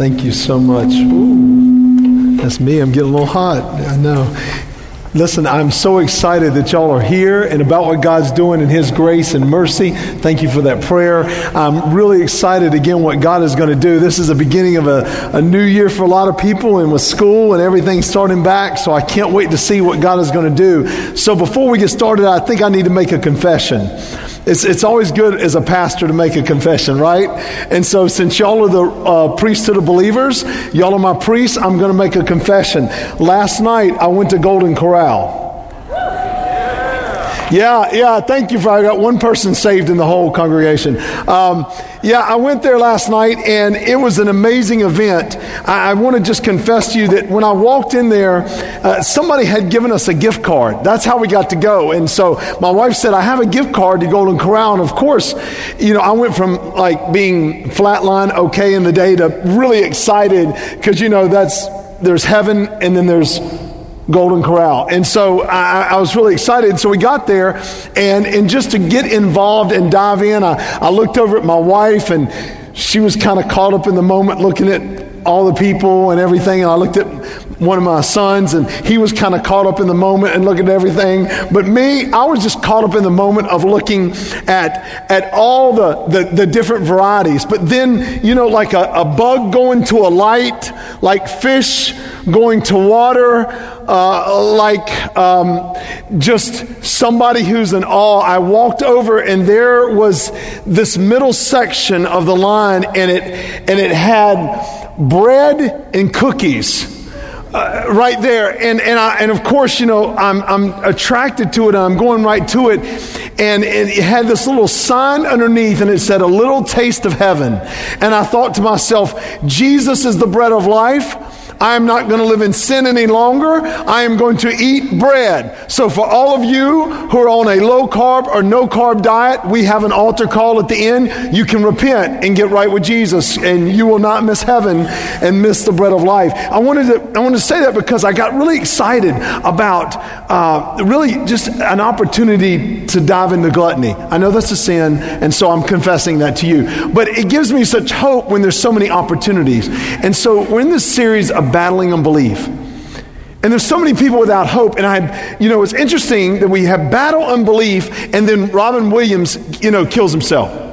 Thank you so much. Ooh, that's me. I'm getting a little hot. I know. Listen, I'm so excited that y'all are here and about what God's doing in His grace and mercy. Thank you for that prayer. I'm really excited again what God is going to do. This is the beginning of a, a new year for a lot of people and with school and everything starting back. So I can't wait to see what God is going to do. So before we get started, I think I need to make a confession. It's, it's always good as a pastor to make a confession, right? And so, since y'all are the uh, priesthood of believers, y'all are my priests, I'm going to make a confession. Last night, I went to Golden Corral. Yeah, yeah, thank you for I got one person saved in the whole congregation. Um, yeah, I went there last night and it was an amazing event. I, I want to just confess to you that when I walked in there, uh, somebody had given us a gift card. That's how we got to go. And so my wife said, I have a gift card to Golden Corral. And of course, you know, I went from like being flatline okay in the day to really excited because, you know, that's, there's heaven and then there's Golden Corral. And so I, I, was really excited. So we got there, and, and just to get involved and dive in, I, I looked over at my wife, and she was kind of caught up in the moment looking at all the people and everything. And I looked at one of my sons, and he was kind of caught up in the moment and looking at everything. But me, I was just caught up in the moment of looking at, at all the, the, the different varieties. But then, you know, like a, a bug going to a light, like fish going to water, uh, like um, just somebody who's in awe. I walked over, and there was this middle section of the line, and it, and it had bread and cookies uh, right there. And, and, I, and of course, you know, I'm, I'm attracted to it. I'm going right to it. And, and it had this little sign underneath and it said, a little taste of heaven. And I thought to myself, Jesus is the bread of life. I am not going to live in sin any longer. I am going to eat bread. So, for all of you who are on a low carb or no carb diet, we have an altar call at the end. You can repent and get right with Jesus, and you will not miss heaven and miss the bread of life. I wanted to, I wanted to say that because I got really excited about uh, really just an opportunity to dive into gluttony. I know that's a sin, and so I'm confessing that to you. But it gives me such hope when there's so many opportunities. And so we're in this series of battling unbelief. And there's so many people without hope. And I, you know, it's interesting that we have battle unbelief, and then Robin Williams, you know, kills himself.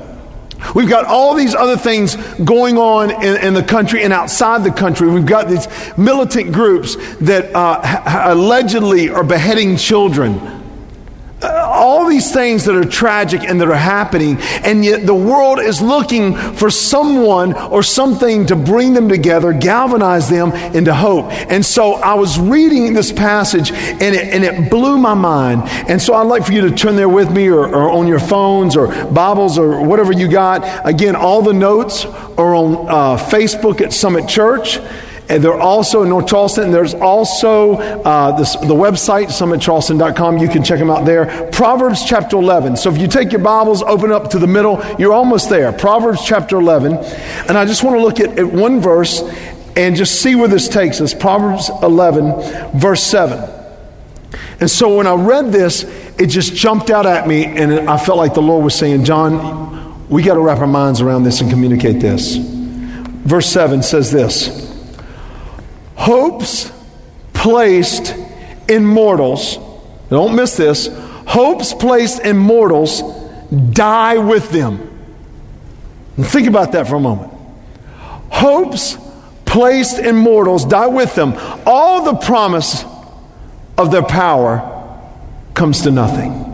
We've got all these other things going on in, in, the country and outside the country. We've got these militant groups that uh, ha- allegedly are beheading children all these things that are tragic and that are happening, and yet the world is looking for someone or something to bring them together, galvanize them into hope. And so I was reading this passage and it, and it blew my mind. And so I'd like for you to turn there with me or, or on your phones or Bibles or whatever you got. Again, all the notes are on uh, Facebook at Summit Church. And they're also in North Charleston. There's also uh, this, the website, summitcharleston.com. You can check them out there. Proverbs chapter 11. So if you take your Bibles, open up to the middle, you're almost there. Proverbs chapter 11. And I just want to look at, at one verse and just see where this takes us. Proverbs 11, verse 7. And so when I read this, it just jumped out at me, and I felt like the Lord was saying, John, we got to wrap our minds around this and communicate this. Verse 7 says this hopes placed in mortals, don't miss this, hopes placed in mortals die with them. Think about that for a moment. Hopes placed in mortals die with them. All the promise of their power comes to nothing.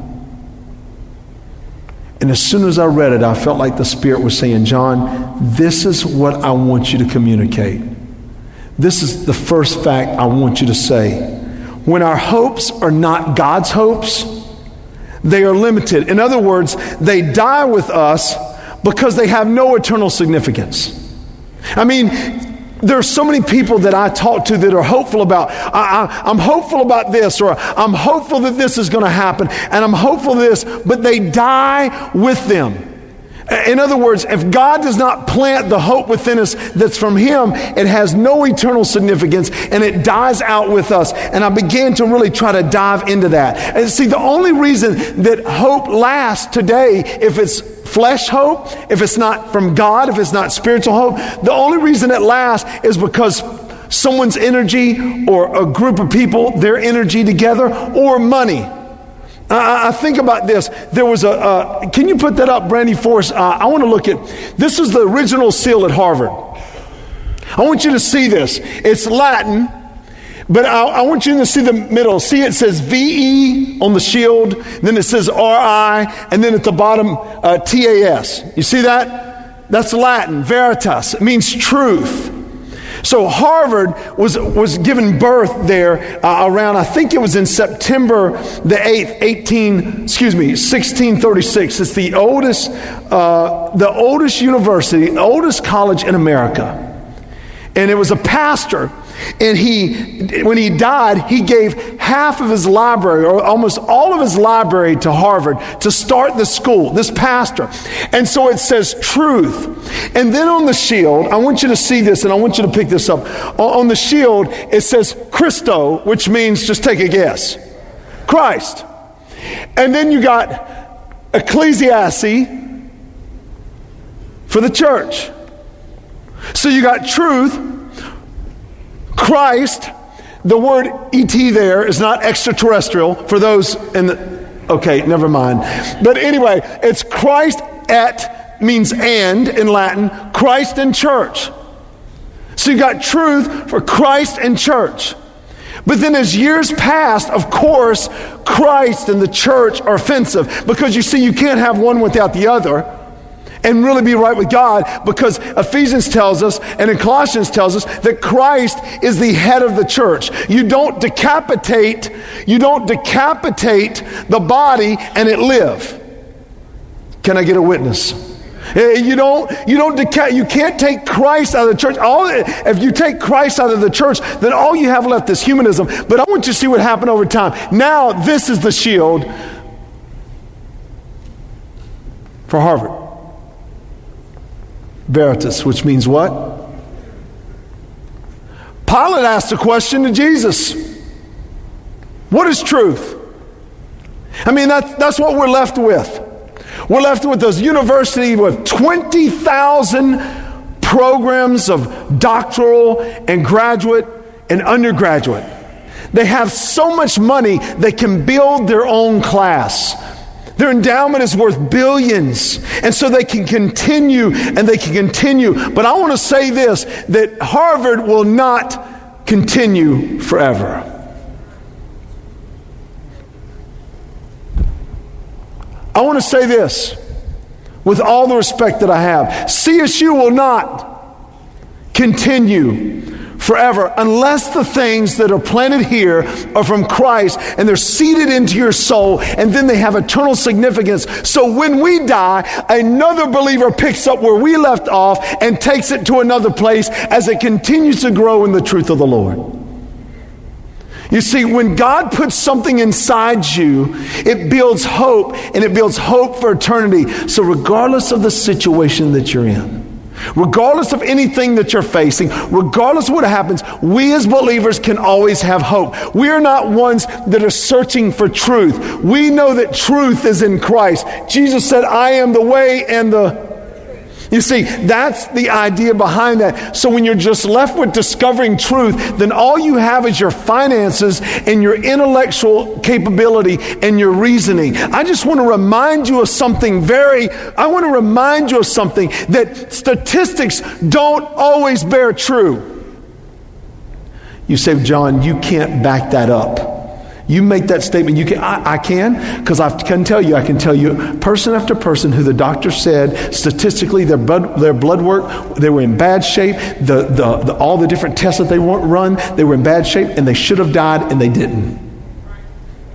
And as soon as I read it, I felt like the Spirit was saying, John, this is what I want you to communicate. This is the first fact I want you to say. When our hopes are not God's hopes, they are limited. In other words, they die with us because they have no eternal significance. I mean, there are so many people that I talk to that are hopeful about, I, am hopeful about this, or I'm hopeful that this is going to happen, and I'm hopeful this, but they die with them. In other words, if God does not plant the hope within us that's from Him, it has no eternal significance and it dies out with us. And I began to really try to dive into that. And see, the only reason that hope lasts today, if it's flesh hope, if it's not from God, if it's not spiritual hope, the only reason it lasts is because someone's energy or a group of people, their energy together, or money. I, I think about this. There was a, uh, can you put that up, Brandy Force? Uh, I want to look at, this is the original seal at Harvard. I want you to see this. It's Latin, but I, I, want you to see the middle. See, it says VE on the shield, then it says RI, and then at the bottom, uh, TAS. You see that? That's Latin, veritas. It means truth. So Harvard was, was given birth there uh, around, I think it was in September the 8th, 18, excuse me, 1636. It's the oldest, uh, the oldest university, oldest college in America. And it was a pastor and he, when he died, he gave half of his library, or almost all of his library, to Harvard to start the school, this pastor. And so it says truth. And then on the shield, I want you to see this and I want you to pick this up. On the shield, it says Christo, which means just take a guess Christ. And then you got Ecclesiastes for the church. So you got truth Christ, the word ET there is not extraterrestrial for those in the. Okay, never mind. But anyway, it's Christ et means and in Latin, Christ and church. So you got truth for Christ and church. But then as years passed, of course, Christ and the church are offensive because you see, you can't have one without the other and really be right with God because Ephesians tells us and in Colossians tells us that Christ is the head of the church. You don't decapitate, you don't decapitate the body and it live. Can I get a witness? Eh, you don't, you don't deca- you can't take Christ out of the church. All, if you take Christ out of the church, then all you have left is humanism. But I want you to see what happened over time. Now, this is the shield for Harvard. Veritas, which means what? Pilate asked a question to Jesus What is truth? I mean, that, that's what we're left with. We're left with this university with 20,000 programs of doctoral and graduate and undergraduate. They have so much money they can build their own class. Their endowment is worth billions. And so they can continue and they can continue. But I want to say this that Harvard will not continue forever. I want to say this with all the respect that I have CSU will not continue forever unless the things that are planted here are from Christ and they're seeded into your soul and then they have eternal significance. So when we die, another believer picks up where we left off and takes it to another place as it continues to grow in the truth of the Lord. You see, when God puts something inside you, it builds hope and it builds hope for eternity. So, regardless of the situation that you're in, Regardless of anything that you're facing, regardless of what happens, we as believers can always have hope. We are not ones that are searching for truth. We know that truth is in Christ. Jesus said, I am the way and the you see, that's the idea behind that. So when you're just left with discovering truth, then all you have is your finances and your intellectual capability and your reasoning. I just want to remind you of something very, I want to remind you of something that statistics don't always bear true. You say, John, you can't back that up. You make that statement. You can. I, I can because I can tell you. I can tell you person after person who the doctor said statistically their blood their blood work they were in bad shape. The, the, the all the different tests that they weren't run they were in bad shape and they should have died and they didn't.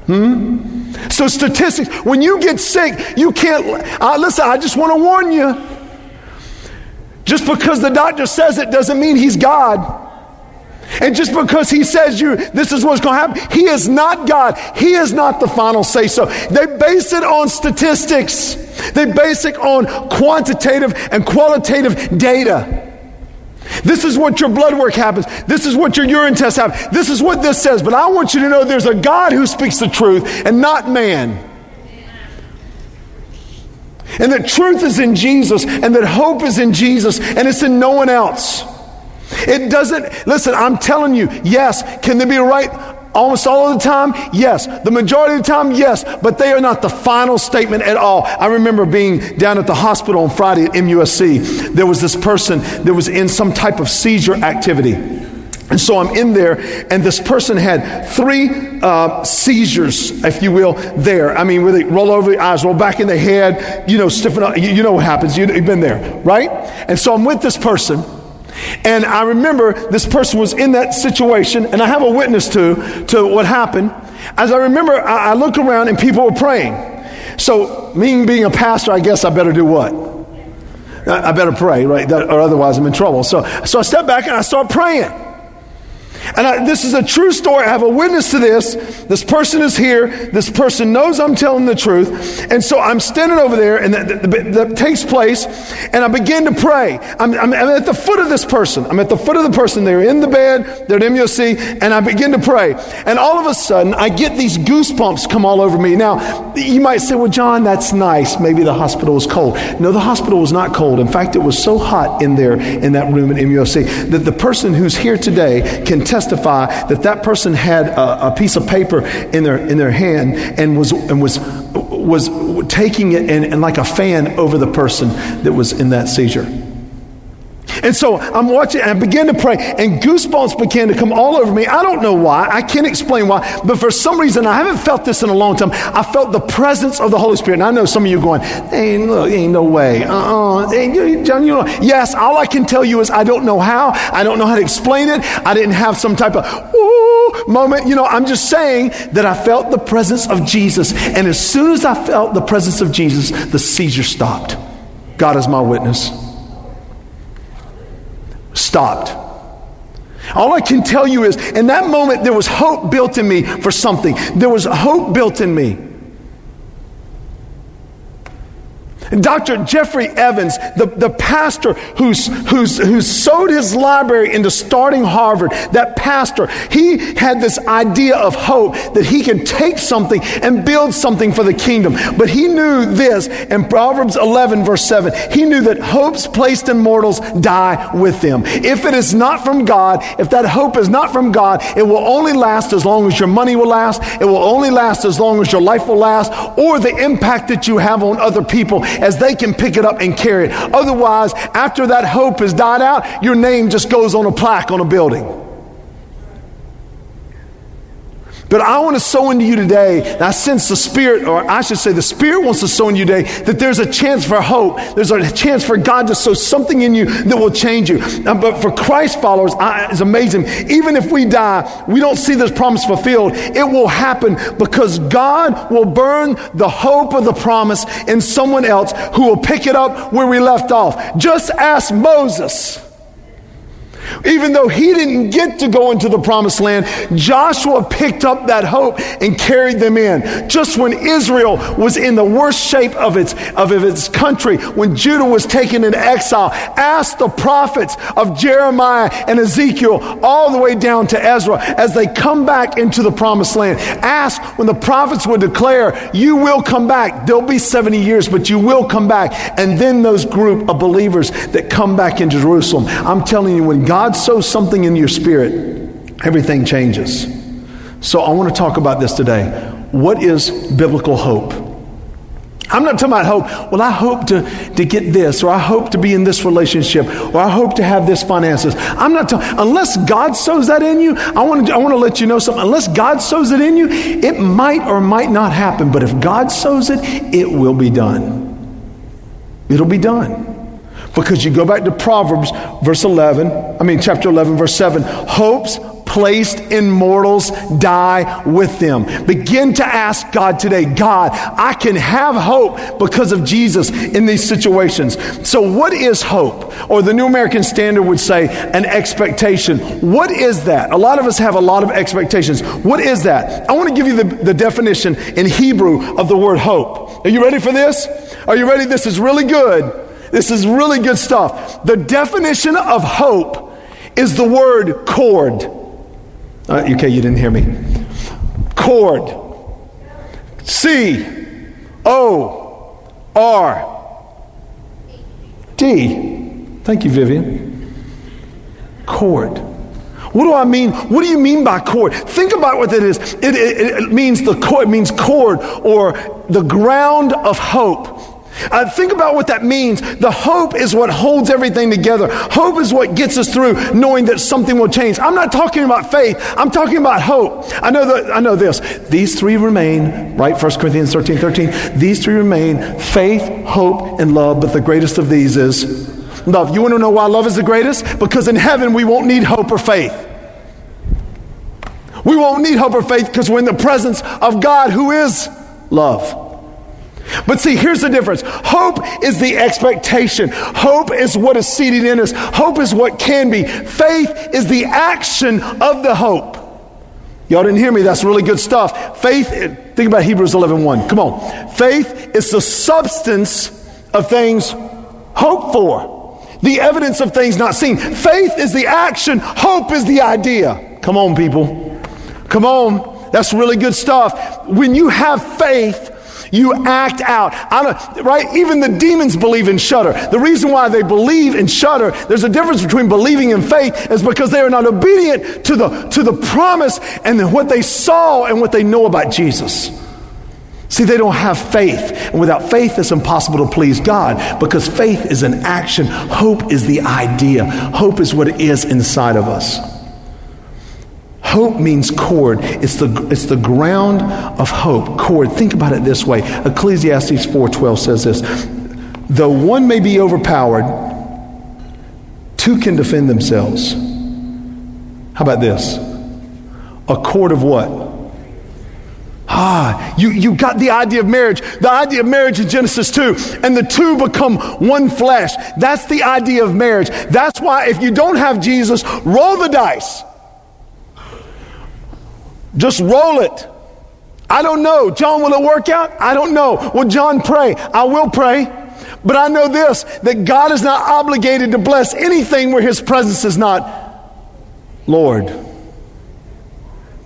Hmm. So statistics. When you get sick, you can't. Listen. I just want to warn you. Just because the doctor says it doesn't mean he's God. And just because he says you this is what's going to happen, he is not God. He is not the final say so. They base it on statistics. They base it on quantitative and qualitative data. This is what your blood work happens. This is what your urine tests have. This is what this says. But I want you to know there's a God who speaks the truth and not man. And that truth is in Jesus and that hope is in Jesus and it's in no one else. It doesn't, listen, I'm telling you, yes, can they be right almost all of the time? Yes. The majority of the time? Yes. But they are not the final statement at all. I remember being down at the hospital on Friday at MUSC. There was this person that was in some type of seizure activity. And so I'm in there, and this person had three uh, seizures, if you will, there. I mean, where they roll over the eyes, roll back in the head, you know, stiffen up. You, you know what happens. You, you've been there, right? And so I'm with this person. And I remember this person was in that situation, and I have a witness to, to what happened. As I remember, I, I look around and people were praying. So, me being a pastor, I guess I better do what? I, better pray, right? That, or otherwise I'm in trouble. So, so I step back and I start praying. And I, this is a true story. I have a witness to this. This person is here. This person knows I'm telling the truth. And so I'm standing over there, and that, takes place. And I begin to pray. I'm, I'm, I'm, at the foot of this person. I'm at the foot of the person. They're in the bed, they're at MUSC, and I begin to pray. And all of a sudden, I get these goosebumps come all over me. Now, you might say, well, John, that's nice. Maybe the hospital was cold. No, the hospital was not cold. In fact, it was so hot in there, in that room at MUSC, that the person who's here today can testify that that person had a, a, piece of paper in their in their hand and was and was was taking it and, and like a fan over the person that was in that seizure. And so I'm watching and I began to pray, and goosebumps began to come all over me. I don't know why. I can't explain why. But for some reason, I haven't felt this in a long time. I felt the presence of the Holy Spirit. And I know some of you going, ain't, look, ain't no way. Uh-uh. Ain't, John, you know. Yes, all I can tell you is I don't know how. I don't know how to explain it. I didn't have some type of woo moment. You know, I'm just saying that I felt the presence of Jesus. And as soon as I felt the presence of Jesus, the seizure stopped. God is my witness stopped. All I can tell you is, in that moment, there was hope built in me for something. There was hope built in me. Dr. Jeffrey Evans, the, the pastor who's, who's, who's sowed his library into starting Harvard, that pastor, he had this idea of hope that he could take something and build something for the kingdom. But he knew this in Proverbs 11, verse 7. He knew that hopes placed in mortals die with them. If it is not from God, if that hope is not from God, it will only last as long as your money will last, it will only last as long as your life will last, or the impact that you have on other people as they can pick it up and carry it. Otherwise, after that hope has died out, your name just goes on a plaque on a building. But I want to sow into you today. I sense the Spirit, or I should say, the Spirit wants to sow in you today that there's a chance for hope. There's a chance for God to sow something in you that will change you. Uh, but for Christ followers, I, it's amazing. Even if we die, we don't see this promise fulfilled. It will happen because God will burn the hope of the promise in someone else who will pick it up where we left off. Just ask Moses. Even though he didn't get to go into the promised land, Joshua picked up that hope and carried them in. Just when Israel was in the worst shape of its, of its country, when Judah was taken into exile, ask the prophets of Jeremiah and Ezekiel all the way down to Ezra as they come back into the promised land. Ask when the prophets would declare, You will come back. There'll be 70 years, but you will come back. And then those group of believers that come back into Jerusalem. I'm telling you, when God God sows something in your spirit, everything changes. So I want to talk about this today. What is biblical hope? I'm not talking about hope. Well, I hope to, to get this, or I hope to be in this relationship, or I hope to have this finances. I'm not talking, unless God sows that in you, I want, to, I want to let you know something. Unless God sows it in you, it might or might not happen. But if God sows it, it will be done. It'll be done. Because you go back to Proverbs, verse 11, I mean, chapter 11, verse 7 hopes placed in mortals die with them. Begin to ask God today, God, I can have hope because of Jesus in these situations. So, what is hope? Or the New American Standard would say an expectation. What is that? A lot of us have a lot of expectations. What is that? I want to give you the, the definition in Hebrew of the word hope. Are you ready for this? Are you ready? This is really good. This is really good stuff. The definition of hope is the word cord. Uh, okay, you didn't hear me. Cord. C O R D. Thank you, Vivian. Cord. What do I mean? What do you mean by cord? Think about what that is. It, it, it means the cord, it means cord or the ground of hope. Uh, think about what that means. The hope is what holds everything together. Hope is what gets us through knowing that something will change. I'm not talking about faith. I'm talking about hope. I know I know this. These three remain, right? 1 Corinthians 13, 13. These three remain faith, hope, and love. But the greatest of these is love. You want to know why love is the greatest? Because in heaven we won't need hope or faith. We won't need hope or faith because we're in the presence of God who is love. But see, here's the difference. Hope is the expectation. Hope is what is seated in us. Hope is what can be. Faith is the action of the hope. Y'all didn't hear me. That's really good stuff. Faith, think about Hebrews 11 1. Come on. Faith is the substance of things hoped for, the evidence of things not seen. Faith is the action, hope is the idea. Come on, people. Come on. That's really good stuff. When you have faith, you act out. Right? Even the demons believe and shudder. The reason why they believe and shudder, there's a difference between believing and faith, is because they are not obedient to the, to the promise and what they saw and what they know about Jesus. See, they don't have faith. And without faith, it's impossible to please God because faith is an action. Hope is the idea. Hope is what it is inside of us. Hope means cord. It's the, it's the ground of hope. Cord. Think about it this way. Ecclesiastes 4.12 says this. Though one may be overpowered, two can defend themselves. How about this? A cord of what? Ah, you, you got the idea of marriage. The idea of marriage in Genesis 2. And the two become one flesh. That's the idea of marriage. That's why if you don't have Jesus, roll the dice. Just roll it. I don't know. John, will it work out? I don't know. Will John pray? I will pray. But I know this that God is not obligated to bless anything where his presence is not Lord.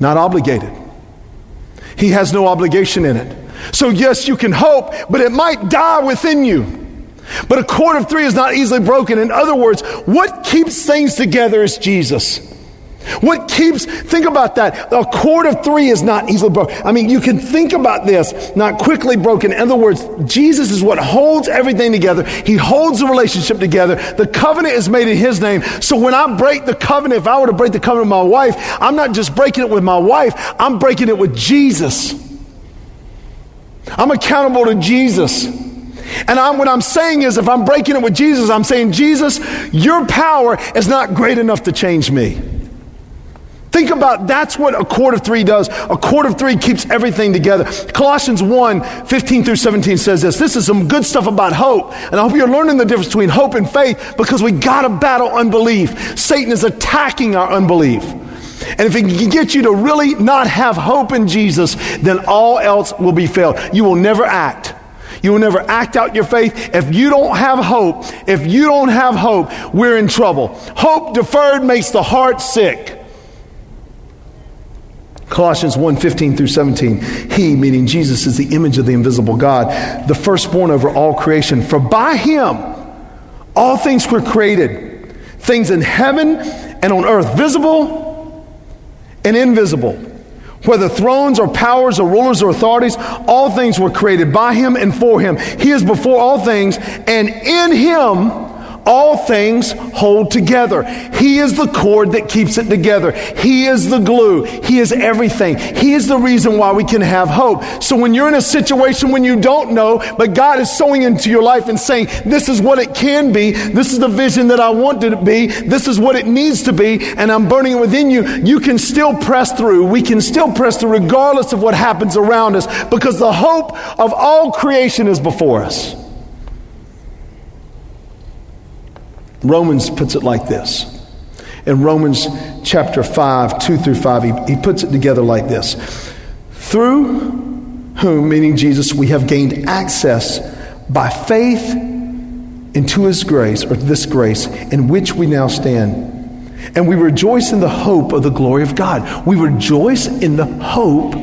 Not obligated. He has no obligation in it. So, yes, you can hope, but it might die within you. But a cord of three is not easily broken. In other words, what keeps things together is Jesus. What keeps, think about that. A cord of three is not easily broken. I mean, you can think about this, not quickly broken. In other words, Jesus is what holds everything together. He holds the relationship together. The covenant is made in His name. So when I break the covenant, if I were to break the covenant with my wife, I'm not just breaking it with my wife, I'm breaking it with Jesus. I'm accountable to Jesus. And I'm, what I'm saying is, if I'm breaking it with Jesus, I'm saying, Jesus, your power is not great enough to change me. Think about that's what a cord of three does. A cord of three keeps everything together. Colossians 1 15 through 17 says this. This is some good stuff about hope. And I hope you're learning the difference between hope and faith because we got to battle unbelief. Satan is attacking our unbelief. And if it can get you to really not have hope in Jesus, then all else will be failed. You will never act. You will never act out your faith. If you don't have hope, if you don't have hope, we're in trouble. Hope deferred makes the heart sick. Colossians 1 15 through 17. He, meaning Jesus, is the image of the invisible God, the firstborn over all creation. For by him all things were created, things in heaven and on earth, visible and invisible. Whether thrones or powers or rulers or authorities, all things were created by him and for him. He is before all things, and in him all things hold together. He is the cord that keeps it together. He is the glue. He is everything. He is the reason why we can have hope. So when you're in a situation when you don't know, but God is sowing into your life and saying, this is what it can be. This is the vision that I want it to be. This is what it needs to be. And I'm burning it within you. You can still press through. We can still press through regardless of what happens around us because the hope of all creation is before us. Romans puts it like this. In Romans chapter 5, 2 through 5, he, he puts it together like this Through whom, meaning Jesus, we have gained access by faith into his grace, or this grace, in which we now stand. And we rejoice in the hope of the glory of God. We rejoice in the hope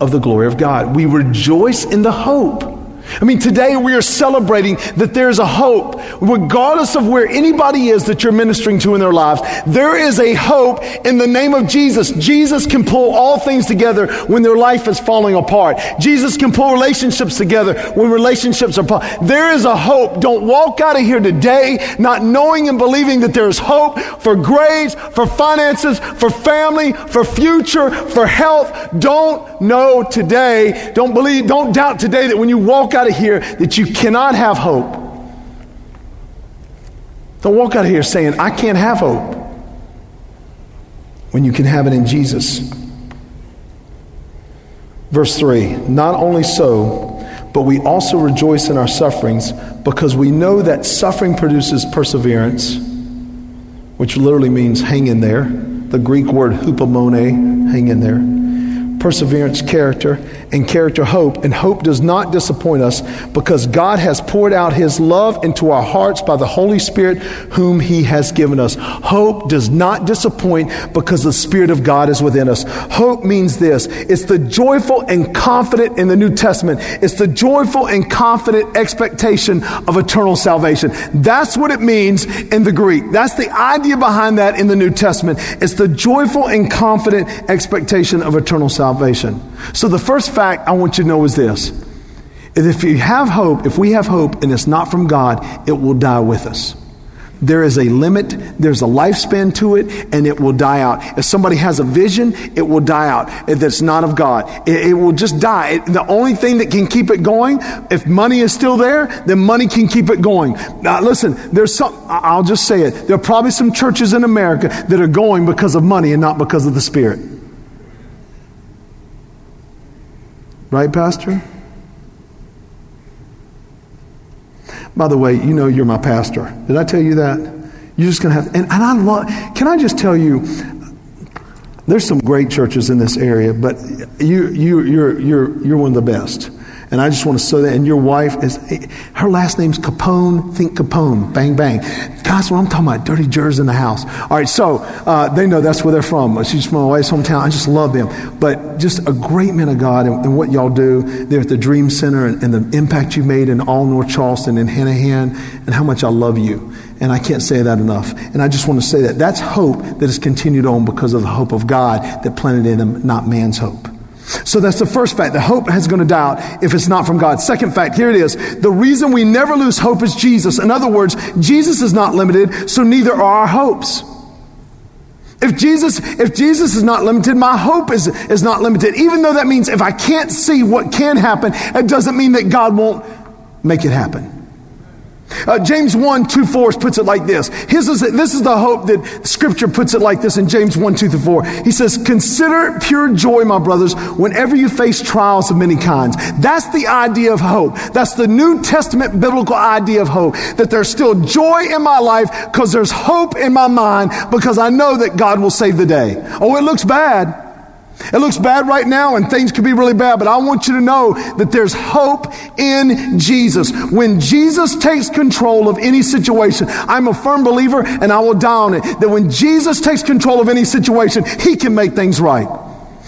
of the glory of God. We rejoice in the hope. I mean, today we are celebrating that there's a hope, regardless of where anybody is that you're ministering to in their lives. There is a hope in the name of Jesus. Jesus can pull all things together when their life is falling apart. Jesus can pull relationships together when relationships are apart. There is a hope. Don't walk out of here today not knowing and believing that there is hope for grades, for finances, for family, for future, for health. Don't know today. Don't believe, don't doubt today that when you walk out of here that you cannot have hope. Don't walk out of here saying, I can't have hope when you can have it in Jesus. Verse 3 Not only so, but we also rejoice in our sufferings because we know that suffering produces perseverance, which literally means hang in there. The Greek word hupomone, hang in there perseverance, character, and character, hope. And hope does not disappoint us because God has poured out His love into our hearts by the Holy Spirit, whom He has given us. Hope does not disappoint because the Spirit of God is within us. Hope means this it's the joyful and confident in the New Testament, it's the joyful and confident expectation of eternal salvation. That's what it means in the Greek. That's the idea behind that in the New Testament. It's the joyful and confident expectation of eternal salvation. So the first fact I want you to know is this. Is if you have hope, if we have hope and it's not from God, it will die with us. There is a limit, there's a lifespan to it, and it will die out. If somebody has a vision, it will die out. If it's not of God, it, it will just die. It, the only thing that can keep it going, if money is still there, then money can keep it going. Now, listen, there's some, I'll just say it. There are probably some churches in America that are going because of money and not because of the Spirit. Right, Pastor? By the way, you know you're my pastor. Did I tell you that? You're just going to have, and, and I love, can I just tell you, there's some great churches in this area, but you, you, you're, you're, you're one of the best. And I just want to say that. And your wife is, her last name's Capone. Think Capone. Bang, bang. Guys, what I'm talking about, dirty jurors in the house. All right, so uh, they know that's where they're from. She's from my wife's hometown. I just love them. But just a great man of God and, and what y'all do there at the Dream Center and, and the impact you made in all North Charleston and Hanahan and how much I love you. And I can't say that enough. And I just want to say that that's hope that has continued on because of the hope of God that planted in them, not man's hope. So that's the first fact. The hope is going to die out if it's not from God. Second fact, here it is. The reason we never lose hope is Jesus. In other words, Jesus is not limited, so neither are our hopes. If Jesus, if Jesus is not limited, my hope is, is not limited. Even though that means if I can't see what can happen, it doesn't mean that God won't make it happen. Uh, James 1, 2, 4 puts it like this. His is, this is the hope that Scripture puts it like this in James 1, 2 through 4. He says, Consider pure joy, my brothers, whenever you face trials of many kinds. That's the idea of hope. That's the New Testament biblical idea of hope. That there's still joy in my life because there's hope in my mind because I know that God will save the day. Oh, it looks bad. It looks bad right now and things could be really bad, but I want you to know that there's hope in Jesus. When Jesus takes control of any situation, I'm a firm believer and I will die on it, that when Jesus takes control of any situation, he can make things right.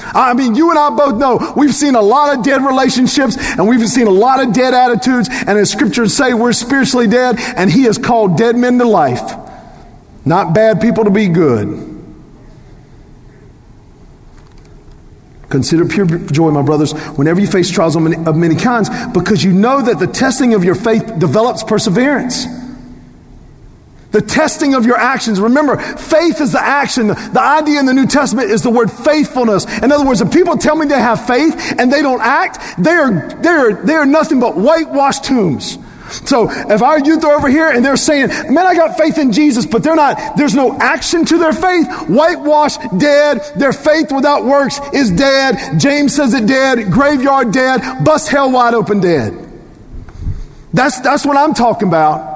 I mean, you and I both know we've seen a lot of dead relationships and we've seen a lot of dead attitudes. And as scriptures say, we're spiritually dead and he has called dead men to life, not bad people to be good. Consider pure joy, my brothers, whenever you face trials of many, kinds, because you know that the testing of your faith develops perseverance. The testing of your actions. Remember, faith is the action. The idea in the New Testament is the word faithfulness. In other words, if people tell me they have faith and they don't act, they are, they are, they are nothing but whitewashed tombs. So if our youth are over here and they're saying, man, I got faith in Jesus, but they're not, there's no action to their faith, whitewashed, dead, their faith without works is dead. James says it dead, graveyard dead, bust hell wide open dead. That's, that's what I'm talking about.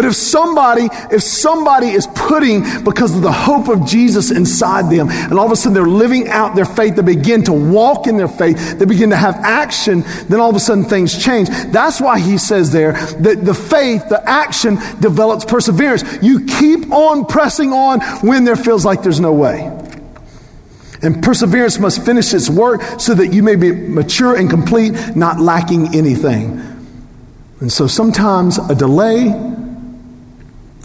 But if somebody, if somebody is putting, because of the hope of Jesus inside them, and all of a sudden they're living out their faith, they begin to walk in their faith, they begin to have action, then all of a sudden things change. That's why he says there that the faith, the action develops perseverance. You keep on pressing on when there feels like there's no way. And perseverance must finish its work so that you may be mature and complete, not lacking anything. And so sometimes a delay,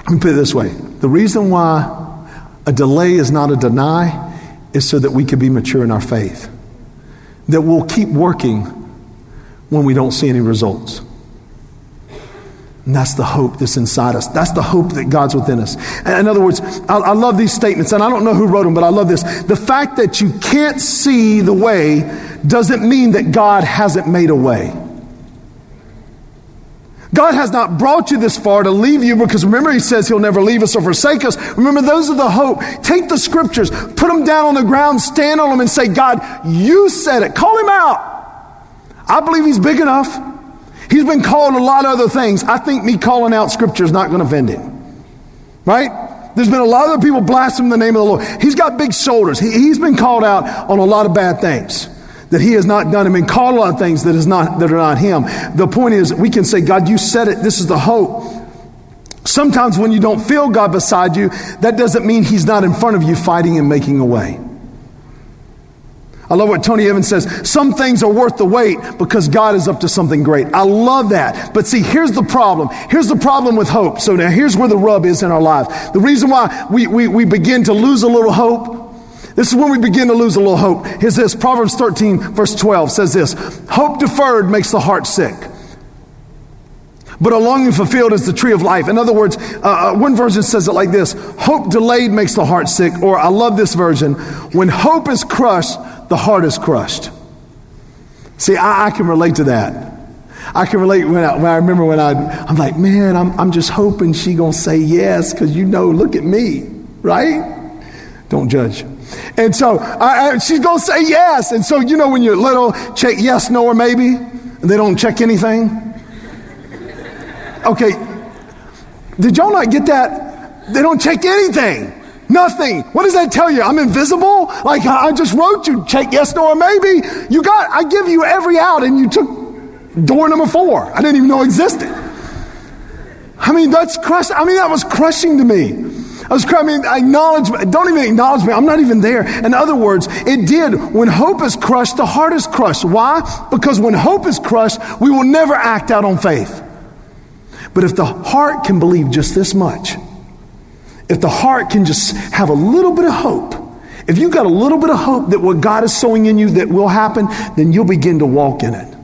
let me put it this way the reason why a delay is not a deny is so that we can be mature in our faith. That we'll keep working when we don't see any results. And that's the hope that's inside us. That's the hope that God's within us. In other words, I, I, love these statements, and I don't know who wrote them, but I love this. The fact that you can't see the way doesn't mean that God hasn't made a way. God has not brought you this far to leave you because remember, He says He'll never leave us or forsake us. Remember, those are the hope. Take the scriptures, put them down on the ground, stand on them, and say, God, you said it. Call Him out. I believe He's big enough. He's been called a lot of other things. I think me calling out scripture is not going to offend Him. Right? There's been a lot of people blaspheme the name of the Lord. He's got big shoulders. He, he's been called out on a lot of bad things that he has not done called a lot of things that is not that are not him. The point is we can say, God, you said it, this is the hope. Sometimes when you don't feel God beside you, that doesn't mean he's not in front of you fighting and making a way. I love what Tony Evans says. Some things are worth the wait because God is up to something great. I love that. But see, here's the problem. Here's the problem with hope. So now here's where the rub is in our lives. The reason why we, we, we begin to lose a little hope this is when we begin to lose a little hope. Is this Proverbs 13, verse 12 says this Hope deferred makes the heart sick. But a longing fulfilled is the tree of life. In other words, uh, uh, one version says it like this Hope delayed makes the heart sick. Or I love this version when hope is crushed, the heart is crushed. See, I, I can relate to that. I can relate when I, when I remember when I, I'm like, man, I'm, I'm just hoping she gonna say yes because you know, look at me, right? Don't judge. And so I, I, she's going to say yes. And so, you know, when you're little, check yes, no, or maybe, and they don't check anything. Okay, did y'all not get that? They don't check anything. Nothing. What does that tell you? I'm invisible? Like I just wrote you, check yes, no, or maybe. You got, I give you every out and you took door number four. I didn't even know existed. I mean, that's crush. I mean, that was crushing to me. I was crying, I mean, acknowledge, don't even acknowledge me. I'm not even there. In other words, it did. When hope is crushed, the heart is crushed. Why? Because when hope is crushed, we will never act out on faith. But if the heart can believe just this much, if the heart can just have a little bit of hope, if you've got a little bit of hope that what God is sowing in you that will happen, then you'll begin to walk in it.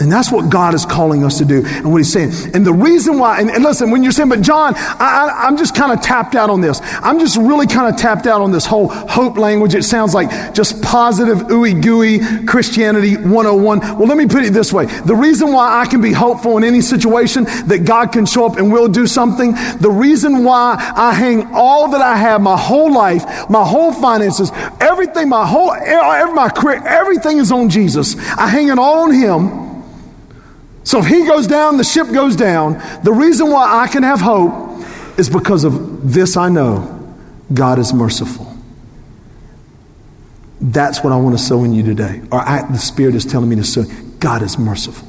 And that's what God is calling us to do and what He's saying. And the reason why, and, and listen, when you're saying, but John, I, am just kind of tapped out on this. I'm just really kind of tapped out on this whole hope language. It sounds like just positive, ooey gooey Christianity 101. Well, let me put it this way. The reason why I can be hopeful in any situation that God can show up and will do something, the reason why I hang all that I have, my whole life, my whole finances, everything, my whole, my career, everything is on Jesus. I hang it all on Him so if he goes down, the ship goes down. The reason why I can have hope is because of this I know God is merciful. That's what I want to sow in you today. Or I, the Spirit is telling me to sow. God is merciful.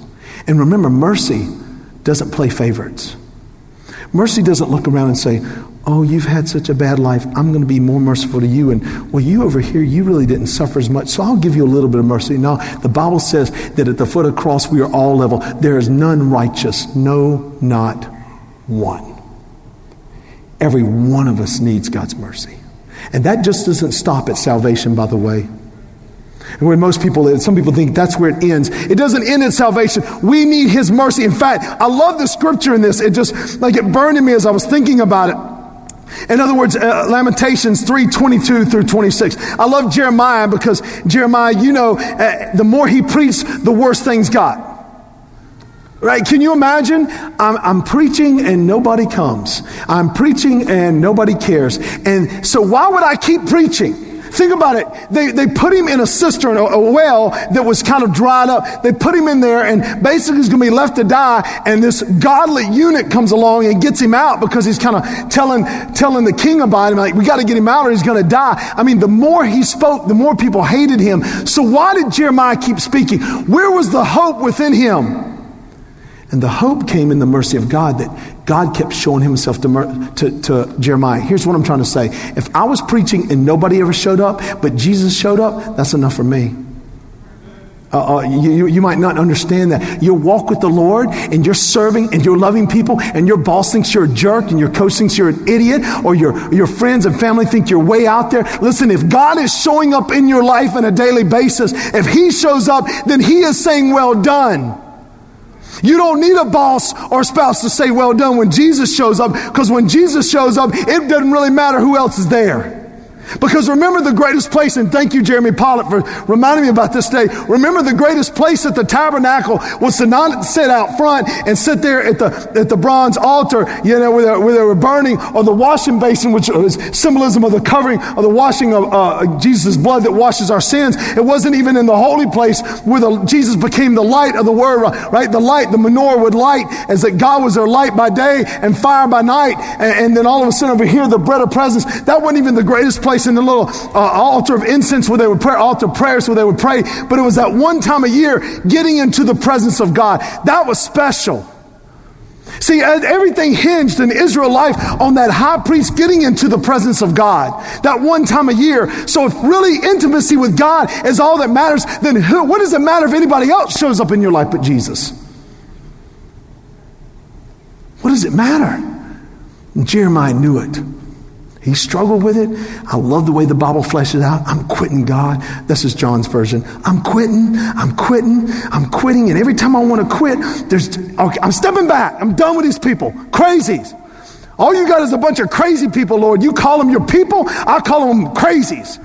And remember, mercy doesn't play favorites. Mercy doesn't look around and say, Oh, you've had such a bad life. I'm going to be more merciful to you. And, well, you over here, you really didn't suffer as much, so I'll give you a little bit of mercy. No, the Bible says that at the foot of the cross, we are all level. There is none righteous, no, not one. Every one of us needs God's mercy. And that just doesn't stop at salvation, by the way. And when most people, some people think that's where it ends. It doesn't end at salvation. We need His mercy. In fact, I love the scripture in this. It just, like it burned in me as I was thinking about it. In other words, uh, Lamentations 3 22 through 26. I love Jeremiah because Jeremiah, you know, uh, the more he preached, the worse things got. Right? Can you imagine? I'm, I'm, preaching and nobody comes. I'm preaching and nobody cares. And so, why would I keep preaching? Think about it. They, they put him in a cistern, a, a well that was kind of dried up. They put him in there and basically he's going to be left to die. And this godly eunuch comes along and gets him out because he's kind of telling, telling the king about him, like, we got to get him out or he's going to die. I mean, the more he spoke, the more people hated him. So why did Jeremiah keep speaking? Where was the hope within him? And the hope came in the mercy of God that God kept showing himself to, to, to, Jeremiah. Here's what I'm trying to say. If I was preaching and nobody ever showed up, but Jesus showed up, that's enough for me. Uh, uh, you, you might not understand that. You walk with the Lord and you're serving and you're loving people and your boss thinks you're a jerk and your coach thinks you're an idiot or your, your friends and family think you're way out there. Listen, if God is showing up in your life on a daily basis, if He shows up, then He is saying, Well done. You don't need a boss or spouse to say, Well done when Jesus shows up, because when Jesus shows up, it doesn't really matter who else is there. Because remember the greatest place, and thank you, Jeremy Pollock, for reminding me about this day. Remember the greatest place at the tabernacle was to not sit out front and sit there at the, at the bronze altar, you know, where they, where they were burning, or the washing basin, which was symbolism of the covering of the washing of uh, Jesus' blood that washes our sins. It wasn't even in the holy place where the, Jesus became the light of the word, right? The light, the menorah would light as that God was their light by day and fire by night. And, and then all of a sudden over here, the bread of presence, that wasn't even the greatest place in the little uh, altar of incense where they would pray, altar prayers where they would pray. But it was that one time a year getting into the presence of God. That was special. See, everything hinged in Israel life on that high priest getting into the presence of God that one time a year. So, if really intimacy with God is all that matters, then who, what does it matter if anybody else shows up in your life but Jesus? What does it matter? And Jeremiah knew it. He struggled with it. I love the way the Bible fleshes out. I'm quitting God. This is John's version. I'm quitting. I'm quitting. I'm quitting. And every time I want to quit, there's, okay, I'm stepping back. I'm done with these people. Crazies. All you got is a bunch of crazy people, Lord. You call them your people. I call them crazies.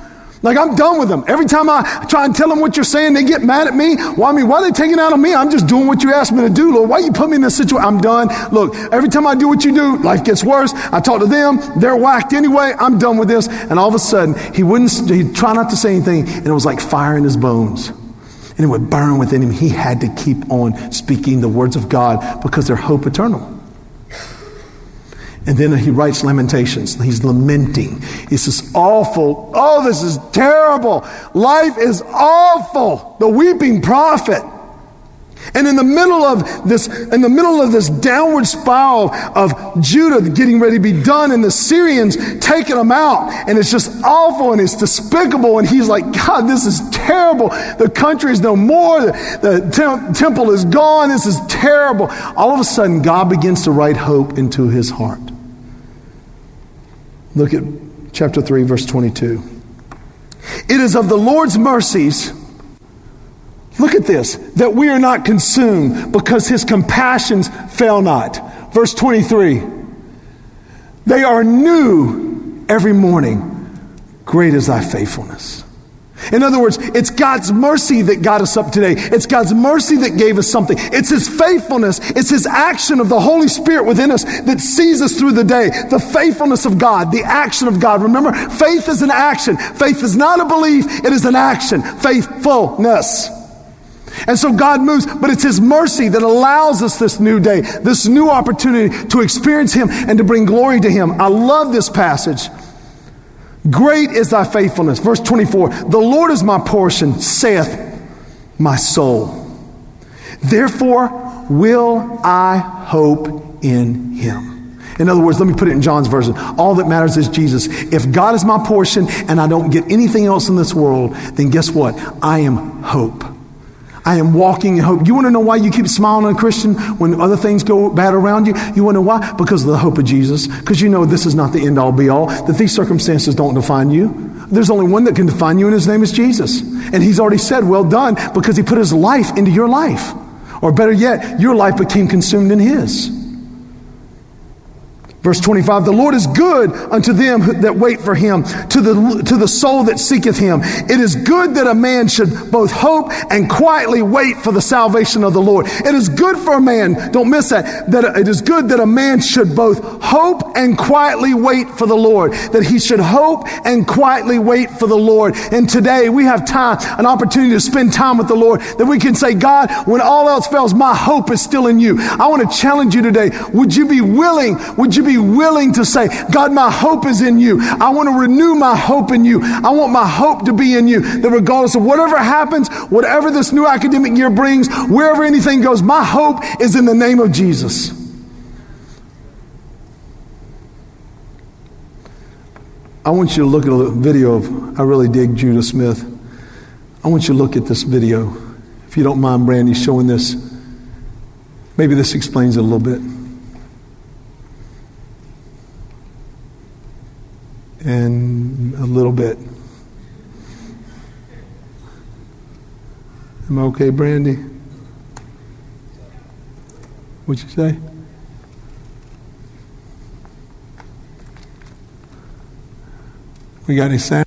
Like I'm done with them. Every time I try and tell them what you're saying, they get mad at me. Well, I mean, why are they taking it out on me? I'm just doing what you asked me to do, Lord. Why you put me in this situation? I'm done. Look, every time I do what you do, life gets worse. I talk to them. They're whacked anyway. I'm done with this. And all of a sudden, he wouldn't, he'd try not to say anything. And it was like fire in his bones. And it would burn within him. He had to keep on speaking the words of God because they're hope eternal. And then he writes Lamentations. He's lamenting. This is awful. Oh, this is terrible. Life is awful. The weeping prophet. And in the middle of this, in the middle of this downward spiral of Judah getting ready to be done and the Syrians taking them out, and it's just awful and it's despicable. And he's like, God, this is terrible. The country is no more. The, the tem- temple is gone. This is terrible. All of a sudden, God begins to write hope into his heart. Look at chapter 3, verse 22. It is of the Lord's mercies, look at this, that we are not consumed because his compassions fail not. Verse 23. They are new every morning. Great is thy faithfulness. In other words, it's God's mercy that got us up today. It's God's mercy that gave us something. It's His faithfulness. It's His action of the Holy Spirit within us that sees us through the day. The faithfulness of God, the action of God. Remember, faith is an action. Faith is not a belief, it is an action. Faithfulness. And so God moves, but it's His mercy that allows us this new day, this new opportunity to experience Him and to bring glory to Him. I love this passage. Great is thy faithfulness. Verse 24 The Lord is my portion, saith my soul. Therefore will I hope in him. In other words, let me put it in John's version. All that matters is Jesus. If God is my portion and I don't get anything else in this world, then guess what? I am hope. I am walking in hope. You want to know why you keep smiling on a Christian when other things go bad around you? You want to know why? Because of the hope of Jesus. Because you know this is not the end all be all, that these circumstances don't define you. There's only one that can define you, and his name is Jesus. And he's already said, Well done, because he put his life into your life. Or better yet, your life became consumed in his. Verse 25, the Lord is good unto them that wait for him, to the, to the soul that seeketh him. It is good that a man should both hope and quietly wait for the salvation of the Lord. It is good for a man, don't miss that, that it is good that a man should both hope and quietly wait for the Lord. That he should hope and quietly wait for the Lord. And today we have time, an opportunity to spend time with the Lord, that we can say, God, when all else fails, my hope is still in you. I want to challenge you today. Would you be willing, would you be be willing to say, God, my hope is in you. I want to renew my hope in you. I want my hope to be in you. That regardless of whatever happens, whatever this new academic year brings, wherever anything goes, my hope is in the name of Jesus. I want you to look at a video of, I really dig Judah Smith. I want you to look at this video. If you don't mind, Brandy, showing this. Maybe this explains it a little bit. And a little bit. Am I okay, Brandy? What'd you say? We got any sound?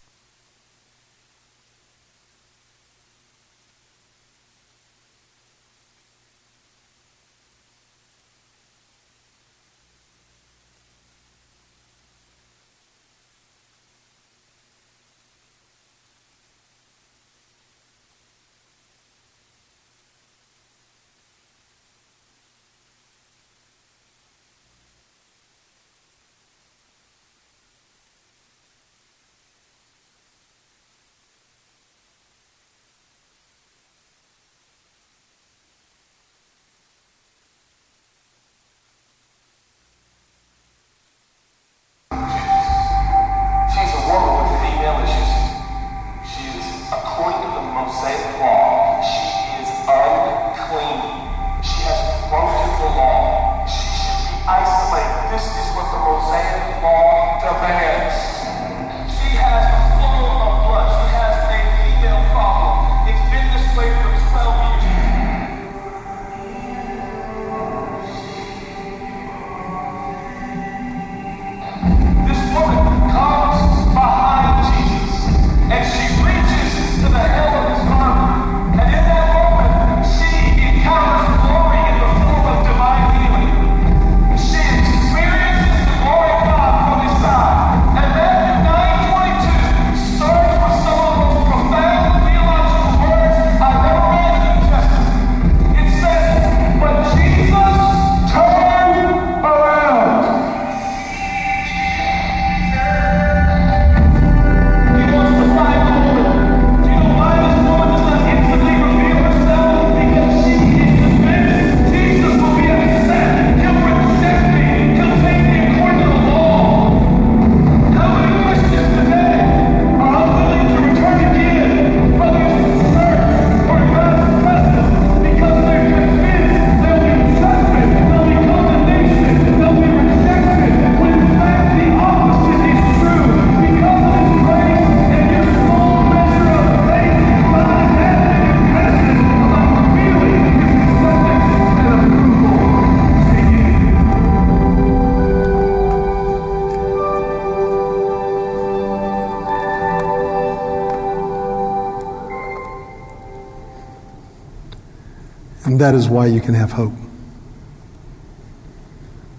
That is why you can have hope.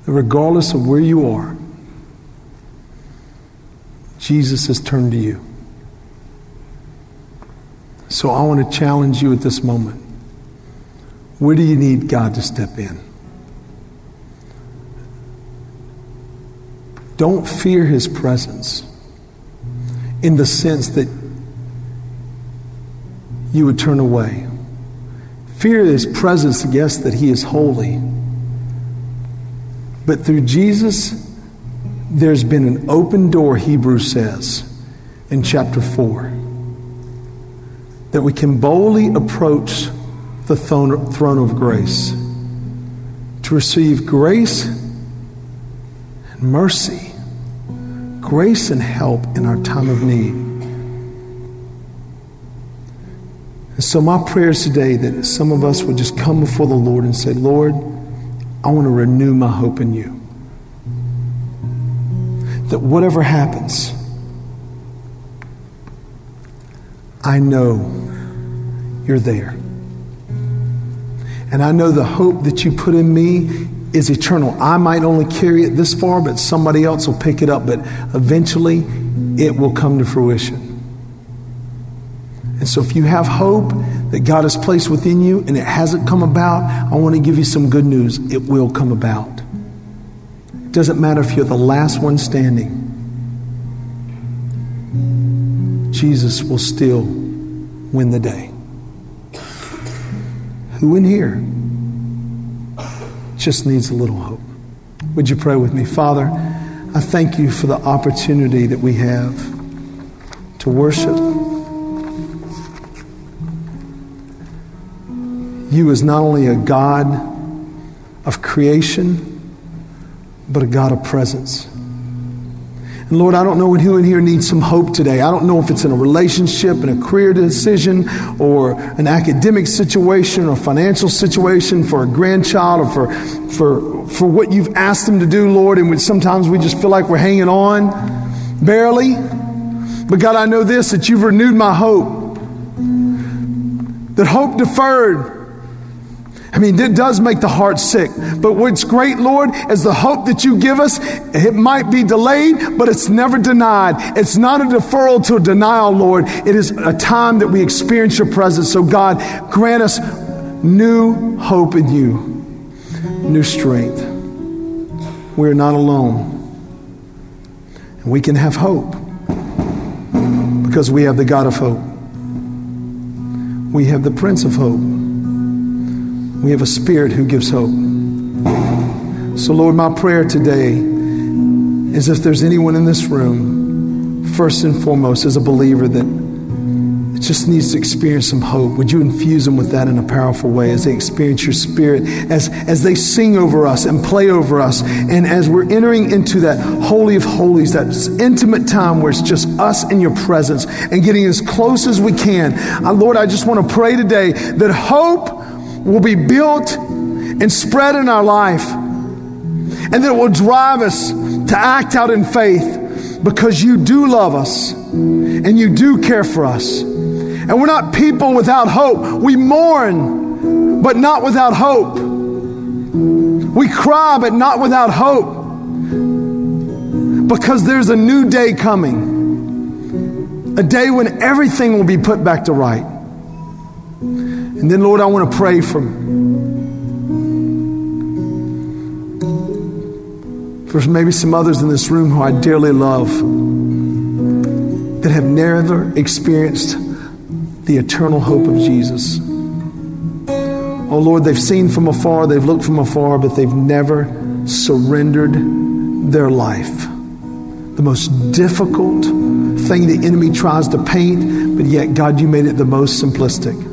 Regardless of where you are, Jesus has turned to you. So I want to challenge you at this moment. Where do you need God to step in? Don't fear his presence in the sense that you would turn away. Fear his presence suggests that he is holy. But through Jesus, there's been an open door, Hebrews says in chapter 4, that we can boldly approach the throne of grace to receive grace and mercy, grace and help in our time of need. And so, my prayer is today that some of us would just come before the Lord and say, Lord, I want to renew my hope in you. That whatever happens, I know you're there. And I know the hope that you put in me is eternal. I might only carry it this far, but somebody else will pick it up. But eventually, it will come to fruition. And so, if you have hope that God has placed within you and it hasn't come about, I want to give you some good news. It will come about. It Doesn't matter if you're the last one standing. Jesus will still win the day. Who in here just needs a little hope? Would you pray with me? Father, I thank you for the opportunity that we have to worship. You as not only a God of creation, but a God of presence. And Lord, I don't know who in here needs some hope today. I don't know if it's in a relationship, in a career decision, or an academic situation, or financial situation for a grandchild, or for, for, for what you've asked them to do, Lord, and sometimes we just feel like we're hanging on barely. But God, I know this that you've renewed my hope. That hope deferred I mean, it does make the heart sick. But what's great, Lord, is the hope that you give us. It might be delayed, but it's never denied. It's not a deferral to a denial, Lord. It is a time that we experience your presence. So, God, grant us new hope in you, new strength. We're not alone. And we can have hope because we have the God of hope. We have the Prince of Hope. We have a spirit who gives hope. So, Lord, my prayer today is if there's anyone in this room, first and foremost, as a believer that just needs to experience some hope, would you infuse them with that in a powerful way as they experience your spirit, as, as they sing over us and play over us, and as we're entering into that holy of holies, that intimate time where it's just us in your presence and getting as close as we can. Uh, Lord, I just want to pray today that hope will be built and spread in our life. And that it will drive us to act out in faith because you do love us and you do care for us. And we're not people without hope. We mourn, but not without hope. We cry, but not without hope. Because there's a new day coming, a day when everything will be put back to right. And then, Lord, I want to pray for, for maybe some others in this room who I dearly love that have never experienced the eternal hope of Jesus. Oh Lord, they've seen from afar, they've looked from afar, but they've never surrendered their life. The most difficult thing the enemy tries to paint, but yet, God, you made it the most simplistic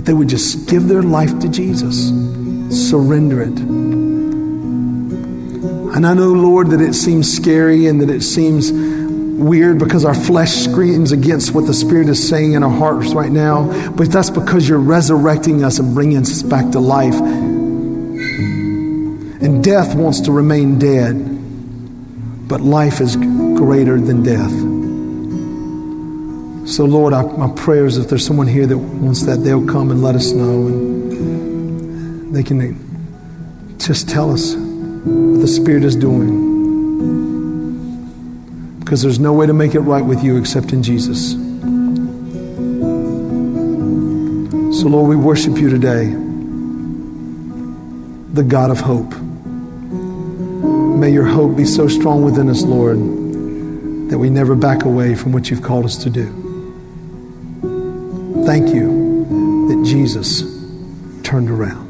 that they would just give their life to Jesus, surrender it. And I know, Lord, that it seems scary and that it seems weird because our flesh screams against what the Spirit is saying in our hearts right now, but that's because you're resurrecting us and bringing us back to life. And death wants to remain dead, but life is greater than death. So, Lord, I, my prayers, if there's someone here that wants that, they'll come and let us know. And they can just tell us what the Spirit is doing. Because there's no way to make it right with you except in Jesus. So, Lord, we worship you today, the God of hope. May your hope be so strong within us, Lord, that we never back away from what you've called us to do. Thank you that Jesus turned around.